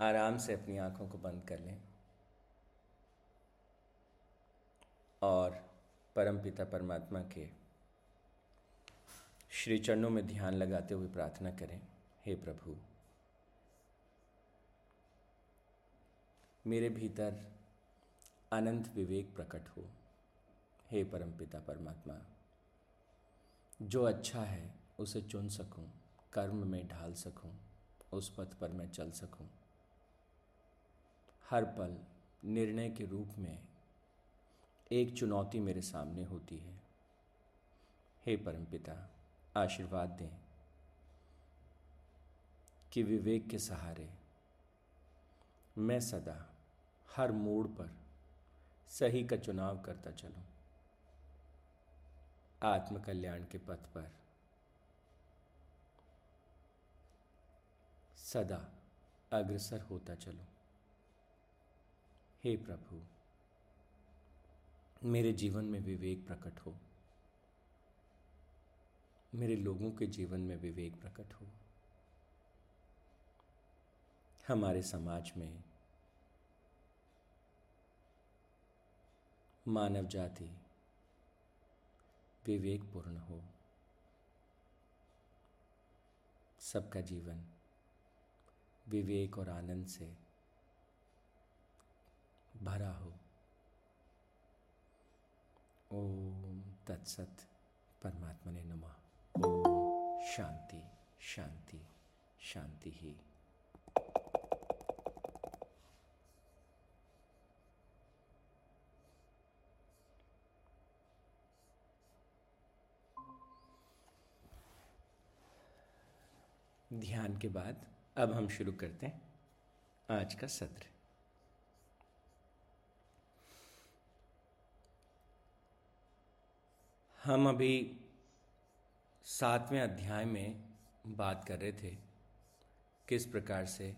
आराम से अपनी आँखों को बंद कर लें और परमपिता परमात्मा के श्री चरणों में ध्यान लगाते हुए प्रार्थना करें हे प्रभु मेरे भीतर अनंत विवेक प्रकट हो हे परमपिता परमात्मा जो अच्छा है उसे चुन सकूँ, कर्म में ढाल सकूँ, उस पथ पर मैं चल सकूँ। हर पल निर्णय के रूप में एक चुनौती मेरे सामने होती है। हे परमपिता आशीर्वाद दें कि विवेक के सहारे मैं सदा हर मोड़ पर सही का चुनाव करता चलूँ। आत्मकल्याण के पथ पर सदा अग्रसर होता चलूँ। हे प्रभु, मेरे जीवन में विवेक प्रकट हो। मेरे लोगों के जीवन में विवेक प्रकट हो। हमारे समाज में मानव जाति विवेकपूर्ण हो। सबका जीवन विवेक और आनंद से भरा हो। ओम तत्सत परमात्मा ने नमा शांति शांति शांति ही। ध्यान के बाद अब हम शुरू करते हैं आज का सत्र। हम अभी सातवें अध्याय में बात कर रहे थे, किस प्रकार से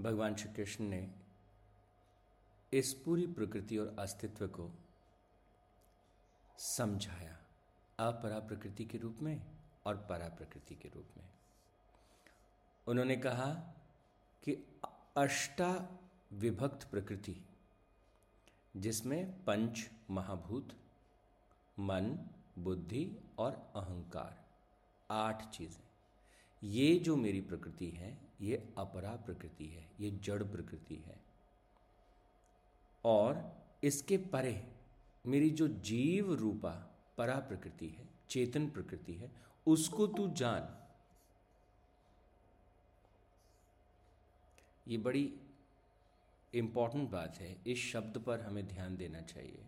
भगवान श्री कृष्ण ने इस पूरी प्रकृति और अस्तित्व को समझाया अपरा प्रकृति के रूप में और परा प्रकृति के रूप में। उन्होंने कहा कि अष्टा विभक्त प्रकृति, जिसमें पंच महाभूत मन, बुद्धि और अहंकार। आठ चीज़ें। ये जो मेरी प्रकृति है, ये अपरा प्रकृति है, ये जड़ प्रकृति है। और इसके परे मेरी जो जीव रूपा परा प्रकृति है, चेतन प्रकृति है, उसको तू जान। ये बड़ी इंपॉर्टेंट बात है। इस शब्द पर हमें ध्यान देना चाहिए।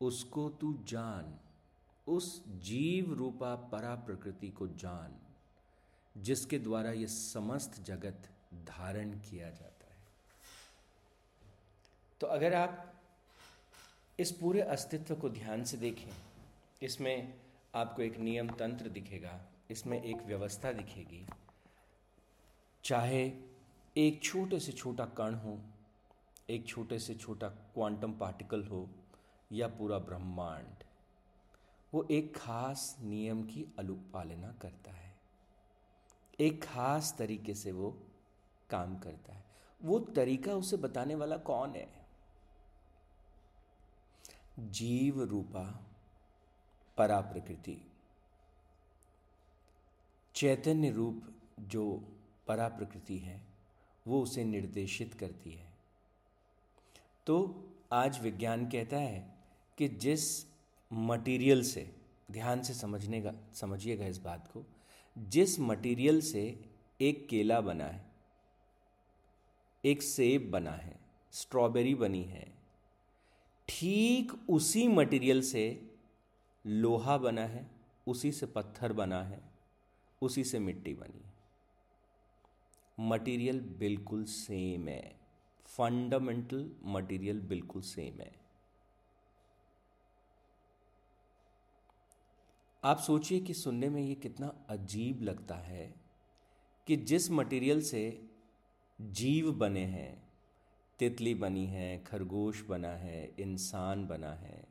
उसको तू जान, उस जीव रूपा परा प्रकृति को जान, जिसके द्वारा ये समस्त जगत धारण किया जाता है। तो अगर आप इस पूरे अस्तित्व को ध्यान से देखें, इसमें आपको एक नियम तंत्र दिखेगा, इसमें एक व्यवस्था दिखेगी। चाहे एक छोटे से छोटा कण हो, एक छोटे से छोटा क्वांटम पार्टिकल हो या पूरा ब्रह्मांड, वो एक खास नियम की अनुपालना करता है। एक खास तरीके से वो काम करता है। वो तरीका उसे बताने वाला कौन है? जीव रूपा परा प्रकृति। चैतन्य रूप जो परा प्रकृति है, वो उसे निर्देशित करती है। तो आज विज्ञान कहता है कि जिस मटेरियल से, ध्यान से समझने का, समझिएगा इस बात को, जिस मटेरियल से एक केला बना है, एक सेब बना है स्ट्रॉबेरी बनी है, ठीक उसी मटेरियल से लोहा बना है, उसी से पत्थर बना है, उसी से मिट्टी बनी है। मटेरियल बिल्कुल सेम है। फंडामेंटल मटेरियल बिल्कुल सेम है। आप सोचिए कि सुनने में ये कितना अजीब लगता है कि जिस मटेरियल से जीव बने हैं, तितली बनी है, खरगोश बना है, इंसान बना है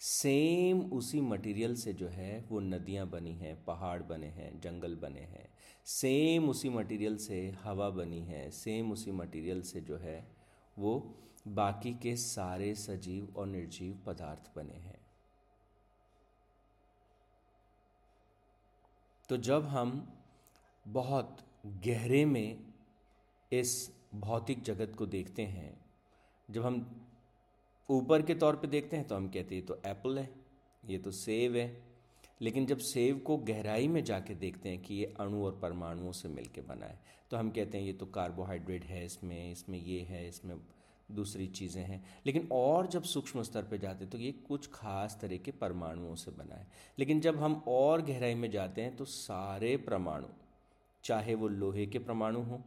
सेम उसी मटेरियल से जो है वो नदियाँ बनी हैं, पहाड़ बने हैं, जंगल बने हैं सेम उसी मटेरियल से हवा बनी है सेम उसी मटेरियल से जो है वो बाकी के सारे सजीव और निर्जीव पदार्थ बने हैं। तो जब हम बहुत गहरे में इस भौतिक जगत को देखते हैं, जब हम ऊपर के तौर पे देखते हैं तो हम कहते हैं तो एप्पल है, ये तो सेब है। लेकिन जब सेब को गहराई में जाके देखते हैं कि ये अणु और परमाणुओं से मिलके बना है तो हम कहते हैं, ये तो कार्बोहाइड्रेट है, इसमें इसमें ये है, इसमें दूसरी चीज़ें हैं। लेकिन और जब सूक्ष्म स्तर पर जाते तो ये कुछ खास तरह के परमाणुओं से बना है। लेकिन जब हम और गहराई में जाते हैं तो सारे परमाणु चाहे वो लोहे के परमाणु हों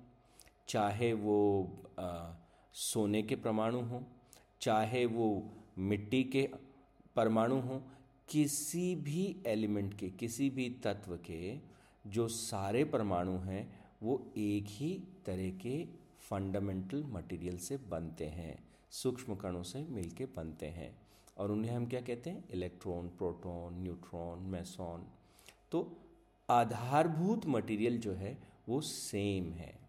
चाहे वो आ, सोने के परमाणु हों चाहे वो मिट्टी के परमाणु हों किसी भी एलिमेंट के किसी भी तत्व के जो सारे परमाणु हैं वो एक ही तरह के फंडामेंटल मटेरियल से बनते हैं, सूक्ष्म कणों से मिलके बनते हैं। और उन्हें हम क्या कहते हैं? Electron, proton, neutron, meson. तो आधारभूत मटेरियल जो है, वो सेम है।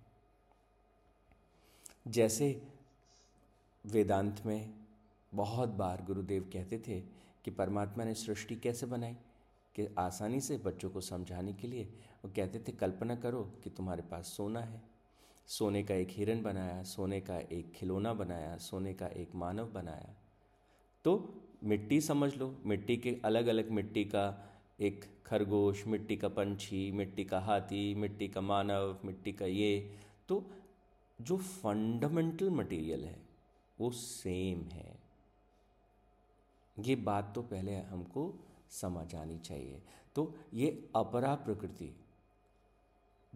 जैसे वेदांत में बहुत बार गुरुदेव कहते थे कि परमात्मा ने सृष्टि कैसे बनाई? कि आसानी से बच्चों को समझाने के लिए। वो कहते थे, कल्पना करो कि तुम्हारे पास सोना है। सोने का एक हिरन बनाया, सोने का एक खिलौना बनाया, सोने का एक मानव बनाया। तो मिट्टी समझ लो, मिट्टी के अलग अलग मिट्टी का एक खरगोश, मिट्टी का पंछी, मिट्टी का हाथी, मिट्टी का मानव, मिट्टी का ये। तो जो फंडामेंटल मटेरियल है, वो सेम है। ये बात तो पहले हमको समझ आनी चाहिए। तो ये अपरा प्रकृति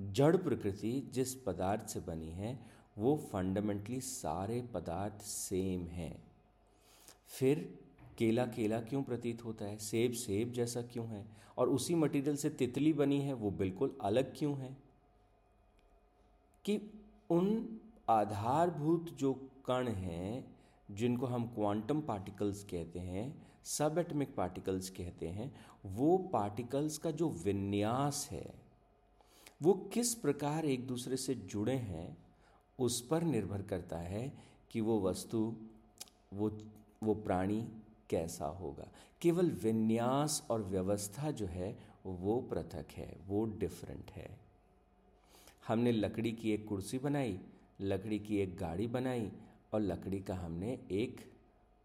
जड़ प्रकृति जिस पदार्थ से बनी है, वो फंडामेंटली सारे पदार्थ सेम हैं। फिर केला केला क्यों प्रतीत होता है? सेब सेब जैसा क्यों है? और उसी मटेरियल से तितली बनी है, वो बिल्कुल अलग क्यों है? कि उन आधारभूत जो कण हैं, जिनको हम क्वांटम पार्टिकल्स कहते हैं सब एटमिक पार्टिकल्स कहते हैं, वो पार्टिकल्स का जो विन्यास है वो किस प्रकार एक दूसरे से जुड़े हैं, उस पर निर्भर करता है कि वो वस्तु, वो वो प्राणी कैसा होगा। केवल विन्यास और व्यवस्था जो है, वो पृथक है, वो डिफरेंट है। हमने लकड़ी की एक कुर्सी बनाई, लकड़ी की एक गाड़ी बनाई, और लकड़ी का हमने एक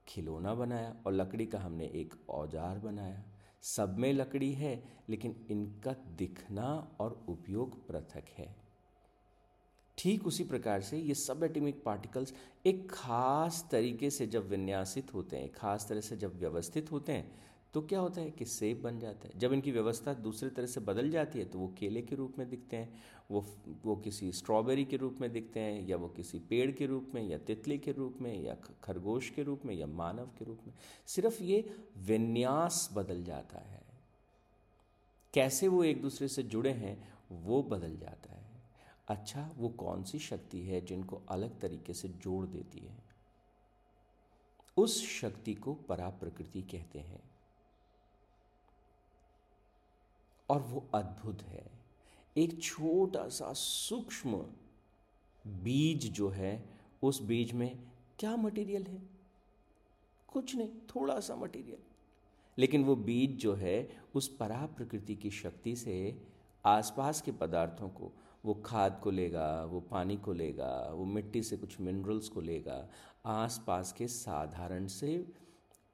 खिलौना बनाया, और लकड़ी का हमने एक औज़ार बनाया। सब में लकड़ी है, लेकिन इनका दिखना और उपयोग पृथक है। ठीक उसी प्रकार से ये सब एटमिक पार्टिकल्स एक खास तरीके से जब विन्यासित होते हैं, खास तरह से जब व्यवस्थित होते हैं तो क्या होता है कि सेब बन जाता है। जब इनकी व्यवस्था दूसरे तरह से बदल जाती है तो वो केले के रूप में दिखते हैं, वो वो किसी स्ट्रॉबेरी के रूप में दिखते हैं, या वो किसी पेड़ के रूप में, या तितली के रूप में, या खरगोश के रूप में, या मानव के रूप में। सिर्फ़ ये विन्यास बदल जाता है। कैसे वो एक दूसरे से जुड़े हैं, वो बदल जाता है। अच्छा वो कौन सी शक्ति है जिनको अलग तरीके से जोड़ देती है? उस शक्ति को परा प्रकृति कहते हैं। और वो अद्भुत है। एक छोटा सा सूक्ष्म बीज जो है, उस बीज में क्या मटेरियल है? कुछ नहीं थोड़ा सा मटेरियल लेकिन वो बीज जो है, उस परा प्रकृति की शक्ति से आसपास के पदार्थों को, वो खाद को लेगा, वो पानी को लेगा, वो मिट्टी से कुछ मिनरल्स को लेगा, आसपास के साधारण से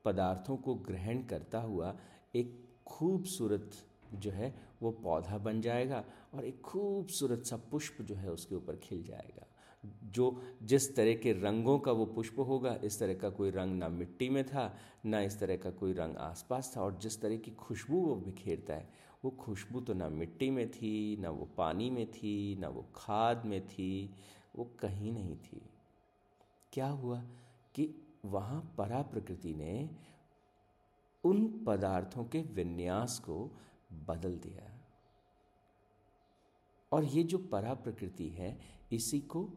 पदार्थों को ग्रहण करता हुआ एक खूबसूरत जो है, वो पौधा बन जाएगा और एक खूबसूरत सा पुष्प जो है उसके ऊपर खिल जाएगा। जो जिस तरह के रंगों का वो पुष्प होगा, इस तरह का कोई रंग ना मिट्टी में था, ना इस तरह का कोई रंग आसपास था और जिस तरह की खुशबू वो बिखेरता है, वो खुशबू तो ना मिट्टी में थी, ना वो पानी में थी, ना वो खाद में थी, वो कहीं नहीं थी। क्या हुआ कि वहाँ परा प्रकृति ने उन पदार्थों के विन्यास को बदल दिया और ये जो परा प्रकृति है, इसी को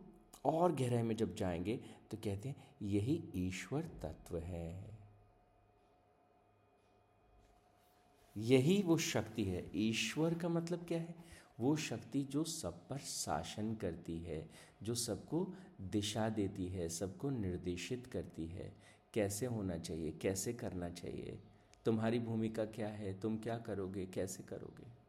और गहराई में जब जाएँगे तो कहते हैं, यही ईश्वर तत्व है। यही वो शक्ति है। ईश्वर का मतलब क्या है? वो शक्ति जो सब पर शासन करती है, जो सबको दिशा देती है, सबको निर्देशित करती है। कैसे होना चाहिए? कैसे करना चाहिए? तुम्हारी भूमिका क्या है? तुम क्या करोगे? कैसे करोगे?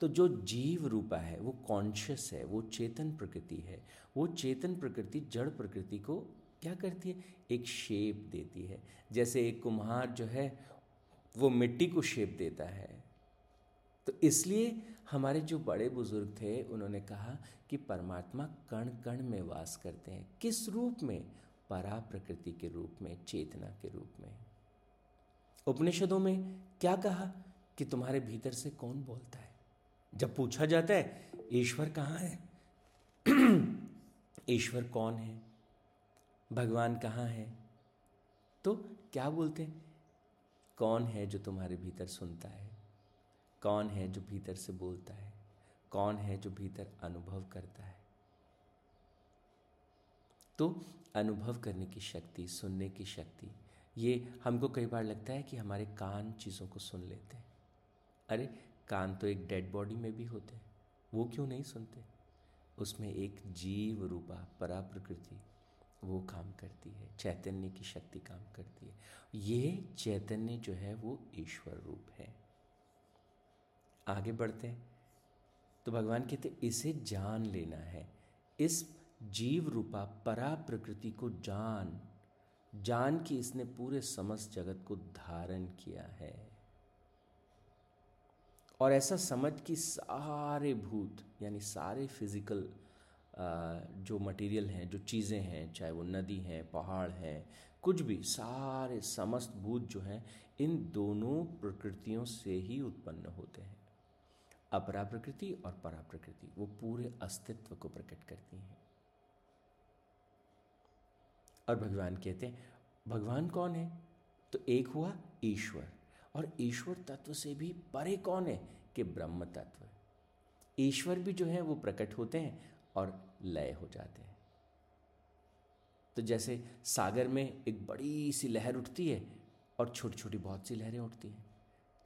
तो जो जीव रूपा है, वो कॉन्शियस है, वो चेतन प्रकृति है। वो चेतन प्रकृति, जड़ प्रकृति को क्या करती है? एक शेप देती है। जैसे एक कुम्हार जो है, वो मिट्टी को शेप देता है। तो इसलिए हमारे जो बड़े बुज़ुर्ग थे, उन्होंने कहा कि परमात्मा कण कण में वास करते हैं। किस रूप में? परा प्रकृति के रूप में, चेतना के रूप में। उपनिषदों में क्या कहा कि तुम्हारे भीतर से कौन बोलता है? जब पूछा जाता है, ईश्वर कहाँ है? ईश्वर कौन है? भगवान कहाँ है? तो क्या बोलते हैं? कौन है जो तुम्हारे भीतर सुनता है? कौन है जो भीतर से बोलता है? कौन है जो भीतर अनुभव करता है? तो अनुभव करने की शक्ति, सुनने की शक्ति, ये हमको कई बार लगता है कि हमारे कान चीज़ों को सुन लेते हैं। अरे, कान तो एक डेड बॉडी में भी होते हैं, वो क्यों नहीं सुनते? उसमें एक जीव रूपा परा प्रकृति वो काम करती है, चैतन्य की शक्ति काम करती है। ये चैतन्य जो है, वो ईश्वर रूप है। आगे बढ़ते हैं। तो भगवान कहते इसे जान लेना है। इस जीव रूपा परा प्रकृति को जान जान कि इसने पूरे समस्त जगत को धारण किया है। और ऐसा समझ कि सारे भूत, यानी सारे फ़िज़िकल जो मटेरियल हैं, जो चीज़ें हैं, चाहे वो नदी हैं, पहाड़ हैं, कुछ भी, सारे समस्त भूत जो हैं, इन दोनों प्रकृतियों से ही उत्पन्न होते हैं। अपरा प्रकृति और परा प्रकृति वो पूरे अस्तित्व को प्रकट करती हैं। और भगवान कहते हैं, भगवान कौन है? तो एक हुआ ईश्वर। और ईश्वर तत्व से भी परे कौन है? कि ब्रह्म तत्व। ईश्वर भी जो है, वो प्रकट होते हैं और लय हो जाते हैं। तो जैसे सागर में एक बड़ी सी लहर उठती है और छोटी छोटी बहुत सी लहरें उठती हैं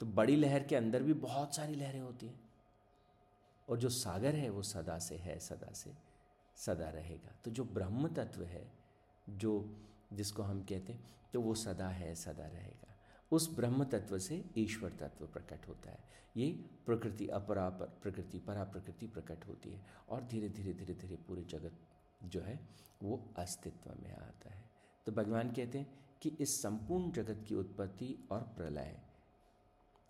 तो बड़ी लहर के अंदर भी बहुत सारी लहरें होती हैं। और जो सागर है, वो सदा से है, सदा से, सदा रहेगा। तो जो ब्रह्म तत्व है जो, जिसको हम कहते हैं तो वो सदा है, सदा रहेगा। उस ब्रह्म तत्व से ईश्वर तत्व प्रकट होता है। ये प्रकृति अपरा प्रकृति परा प्रकृति प्रकट होती है और धीरे धीरे धीरे धीरे पूरे जगत जो है, वो अस्तित्व में आता है। तो भगवान कहते हैं कि इस संपूर्ण जगत की उत्पत्ति और प्रलय,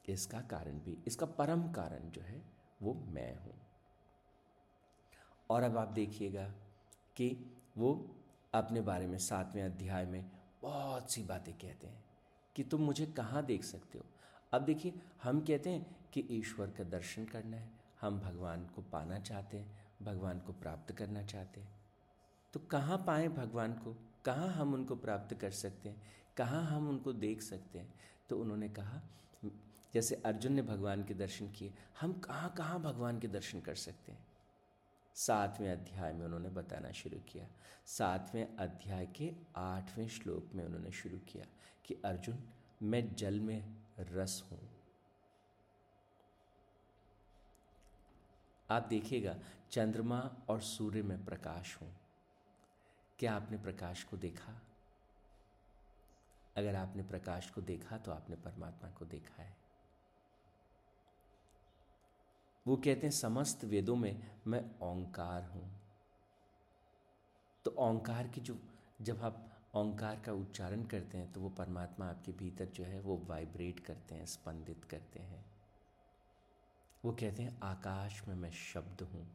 इसका कारण भी, इसका परम कारण जो है, वो मैं हूँ। और अब आप देखिएगा कि वो अपने बारे में, सातवें अध्याय में बहुत सी बातें कहते हैं कि तुम मुझे कहाँ देख सकते हो? अब देखिए, हम कहते हैं कि ईश्वर का दर्शन करना है। हम भगवान को पाना चाहते हैं, भगवान को प्राप्त करना चाहते हैं। तो कहाँ पाएँ भगवान को? कहाँ हम उनको प्राप्त कर सकते हैं? कहाँ हम उनको देख सकते हैं? तो उन्होंने कहा, जैसे अर्जुन ने भगवान के दर्शन किए, हम कहाँ कहाँ भगवान के दर्शन कर सकते हैं? सातवें अध्याय में उन्होंने बताना शुरू किया। सातवें अध्याय के आठवें श्लोक में उन्होंने शुरू किया कि, अर्जुन, मैं जल में रस हूँ। आप देखिएगा, चंद्रमा और सूर्य में प्रकाश हूँ। क्या आपने प्रकाश को देखा? अगर आपने प्रकाश को देखा तो आपने परमात्मा को देखा है। वो कहते हैं, समस्त वेदों में मैं ओंकार हूँ। तो ओंकार की जो, जब आप ओंकार का उच्चारण करते हैं तो वो परमात्मा आपके भीतर जो है, वो वाइब्रेट करते हैं, स्पंदित करते हैं। वो कहते हैं, आकाश में मैं शब्द हूँ।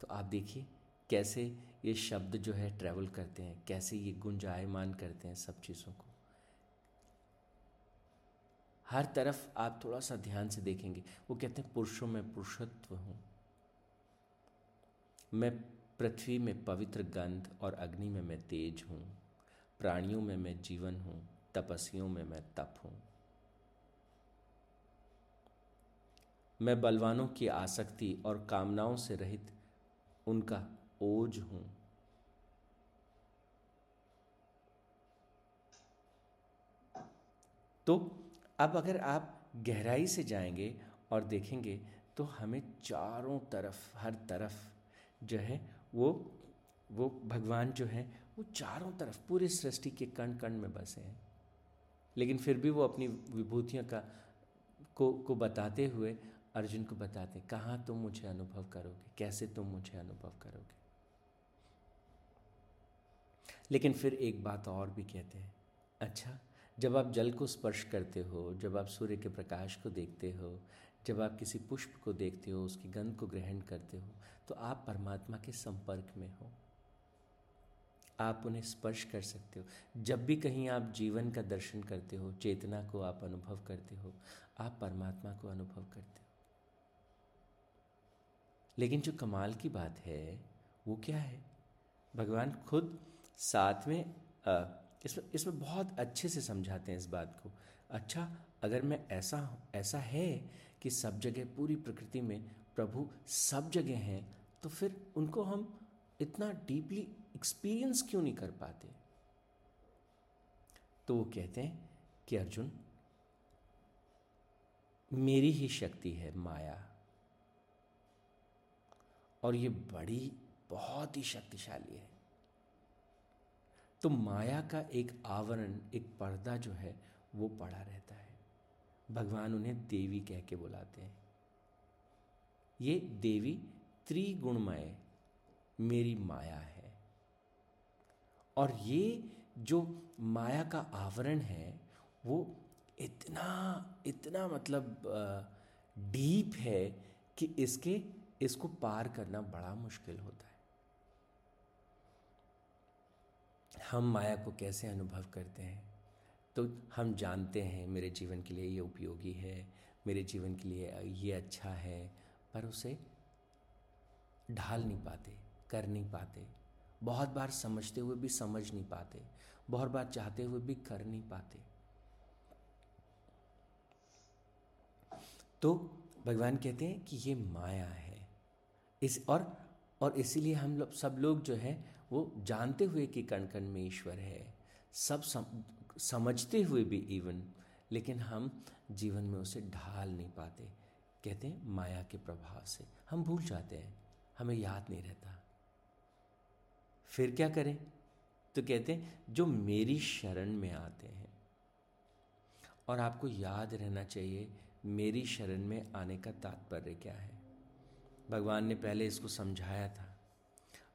तो आप देखिए, कैसे ये शब्द जो है ट्रैवल करते हैं, कैसे ये गुंजायमान करते हैं सब चीज़ों को। हर तरफ़ आप थोड़ा सा ध्यान से देखेंगे। वो कहते हैं, पुरुषों में पुरुषत्व हूँ। मैं पृथ्वी में पवित्र गंध और अग्नि में मैं तेज हूँ। प्राणियों में मैं जीवन हूँ। तपस्वियों में मैं तप हूँ। मैं बलवानों की आसक्ति और कामनाओं से रहित उनका ओज हूँ। तो अब अगर आप गहराई से जाएँगे और देखेंगे तो हमें चारों तरफ़, हर तरफ़ जो है, वो वो भगवान जो है, वो चारों तरफ़, पूरे सृष्टि के कण कण में बसे हैं। लेकिन फिर भी वो अपनी विभूतियों का, को को बताते हुए, अर्जुन को बताते कहाँ तुम मुझे अनुभव करोगे? कैसे तुम मुझे अनुभव करोगे? लेकिन फिर एक बात और भी कहते हैं अच्छा जब आप जल को स्पर्श करते हो, जब आप सूर्य के प्रकाश को देखते हो, जब आप किसी पुष्प को देखते हो, उसकी गंध को ग्रहण करते हो तो आप परमात्मा के संपर्क में हो। आप उन्हें स्पर्श कर सकते हो। जब भी कहीं आप जीवन का दर्शन करते हो, चेतना को आप अनुभव करते हो, आप परमात्मा को अनुभव करते हो। लेकिन जो कमाल की बात है, वो क्या है? भगवान खुद साथ में इसमें इसमें बहुत अच्छे से समझाते हैं इस बात को। अच्छा अगर मैं ऐसा ऐसा है कि सब जगह, पूरी प्रकृति में प्रभु सब जगह हैं तो फिर उनको हम इतना डीपली एक्सपीरियंस क्यों नहीं कर पाते? तो वो कहते हैं कि, अर्जुन, मेरी ही शक्ति है माया। और ये बड़ी, बहुत ही शक्तिशाली है। तो माया का एक आवरण, एक पर्दा जो है, वो पड़ा रहता है। भगवान उन्हें देवी कह के बुलाते हैं। ये देवी त्रिगुणमय, मेरी माया है। और ये जो माया का आवरण है, वो इतना इतना मतलब डीप है कि इसके, इसको पार करना बड़ा मुश्किल होता है। हम माया को कैसे अनुभव करते हैं? तो हम जानते हैं मेरे जीवन के लिए ये उपयोगी है, मेरे जीवन के लिए ये अच्छा है, पर उसे ढाल नहीं पाते, कर नहीं पाते। बहुत बार समझते हुए भी समझ नहीं पाते, बहुत बार चाहते हुए भी कर नहीं पाते। तो भगवान कहते हैं कि ये माया है। इस और और इसीलिए हम लोग, सब लोग जो है वो जानते हुए कि कण कण में ईश्वर है सब सम, समझते हुए भी इवन लेकिन हम जीवन में उसे ढाल नहीं पाते। कहते हैं माया के प्रभाव से। हम भूल जाते हैं हमें याद नहीं रहता। फिर क्या करें? तो कहते हैं जो मेरी शरण में आते हैं और आपको याद रहना चाहिए मेरी शरण में आने का तात्पर्य क्या है? भगवान ने पहले इसको समझाया था।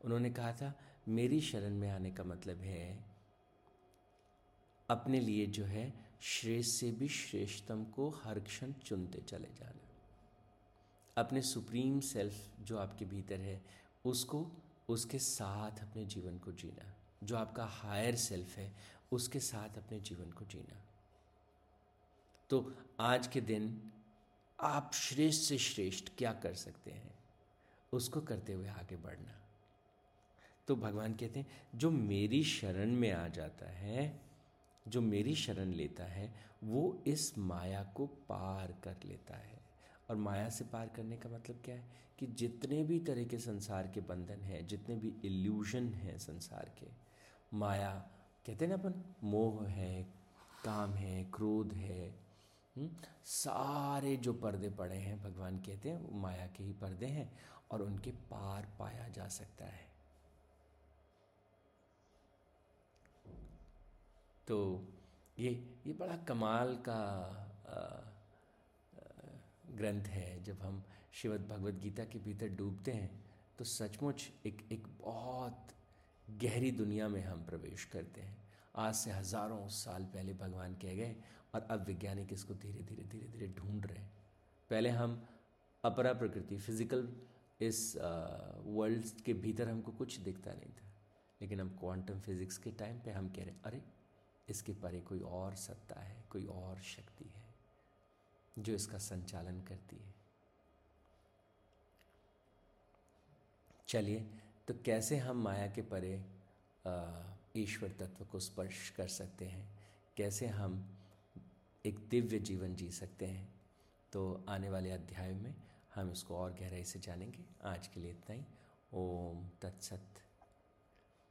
उन्होंने कहा था मेरी शरण में आने का मतलब है, अपने लिए जो है, श्रेष्ठ से भी श्रेष्ठतम को हर क्षण चुनते चले जाना। अपने सुप्रीम सेल्फ जो आपके भीतर है, उसको, उसके साथ अपने जीवन को जीना। जो आपका हायर सेल्फ है, उसके साथ अपने जीवन को जीना। तो आज के दिन आप श्रेष्ठ से श्रेष्ठ क्या कर सकते हैं? उसको करते हुए आगे बढ़ना। तो भगवान कहते हैं जो मेरी शरण में आ जाता है जो मेरी शरण लेता है वो इस माया को पार कर लेता है और माया से पार करने का मतलब क्या है कि जितने भी तरह के संसार के बंधन हैं जितने भी इल्यूजन हैं संसार के माया कहते हैं ना अपन मोह है काम है क्रोध है? हम्म, सारे जो पर्दे पड़े हैं भगवान कहते हैं वो माया के ही पर्दे हैं और उनके पार पाया जा सकता है तो ये ये बड़ा कमाल का ग्रंथ है। जब हम श्रीमद भगवद गीता के भीतर डूबते हैं तो सचमुच एक एक बहुत गहरी दुनिया में हम प्रवेश करते हैं। आज से हज़ारों साल पहले भगवान कह गए और अब वैज्ञानिक इसको धीरे धीरे धीरे धीरे ढूंढ रहे हैं। पहले हम अपरा प्रकृति, फ़िज़िकल इस वर्ल्ड के भीतर हमको कुछ दिखता नहीं था। लेकिन हम क्वांटम फिजिक्स के टाइम पे हम कह रहे हैं, अरे इसके परे कोई और सत्ता है, कोई और शक्ति है, जो इसका संचालन करती है। चलिए तो कैसे हम माया के परे ईश्वर तत्व को स्पर्श कर सकते हैं? कैसे हम एक दिव्य जीवन जी सकते हैं? तो आने वाले अध्याय में हम इसको और गहराई से जानेंगे। आज के लिए इतना ही। ओम तत्सत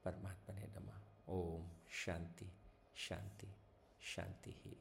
परमात्मा ने नमा। ओम शांति। शांति शांति ही।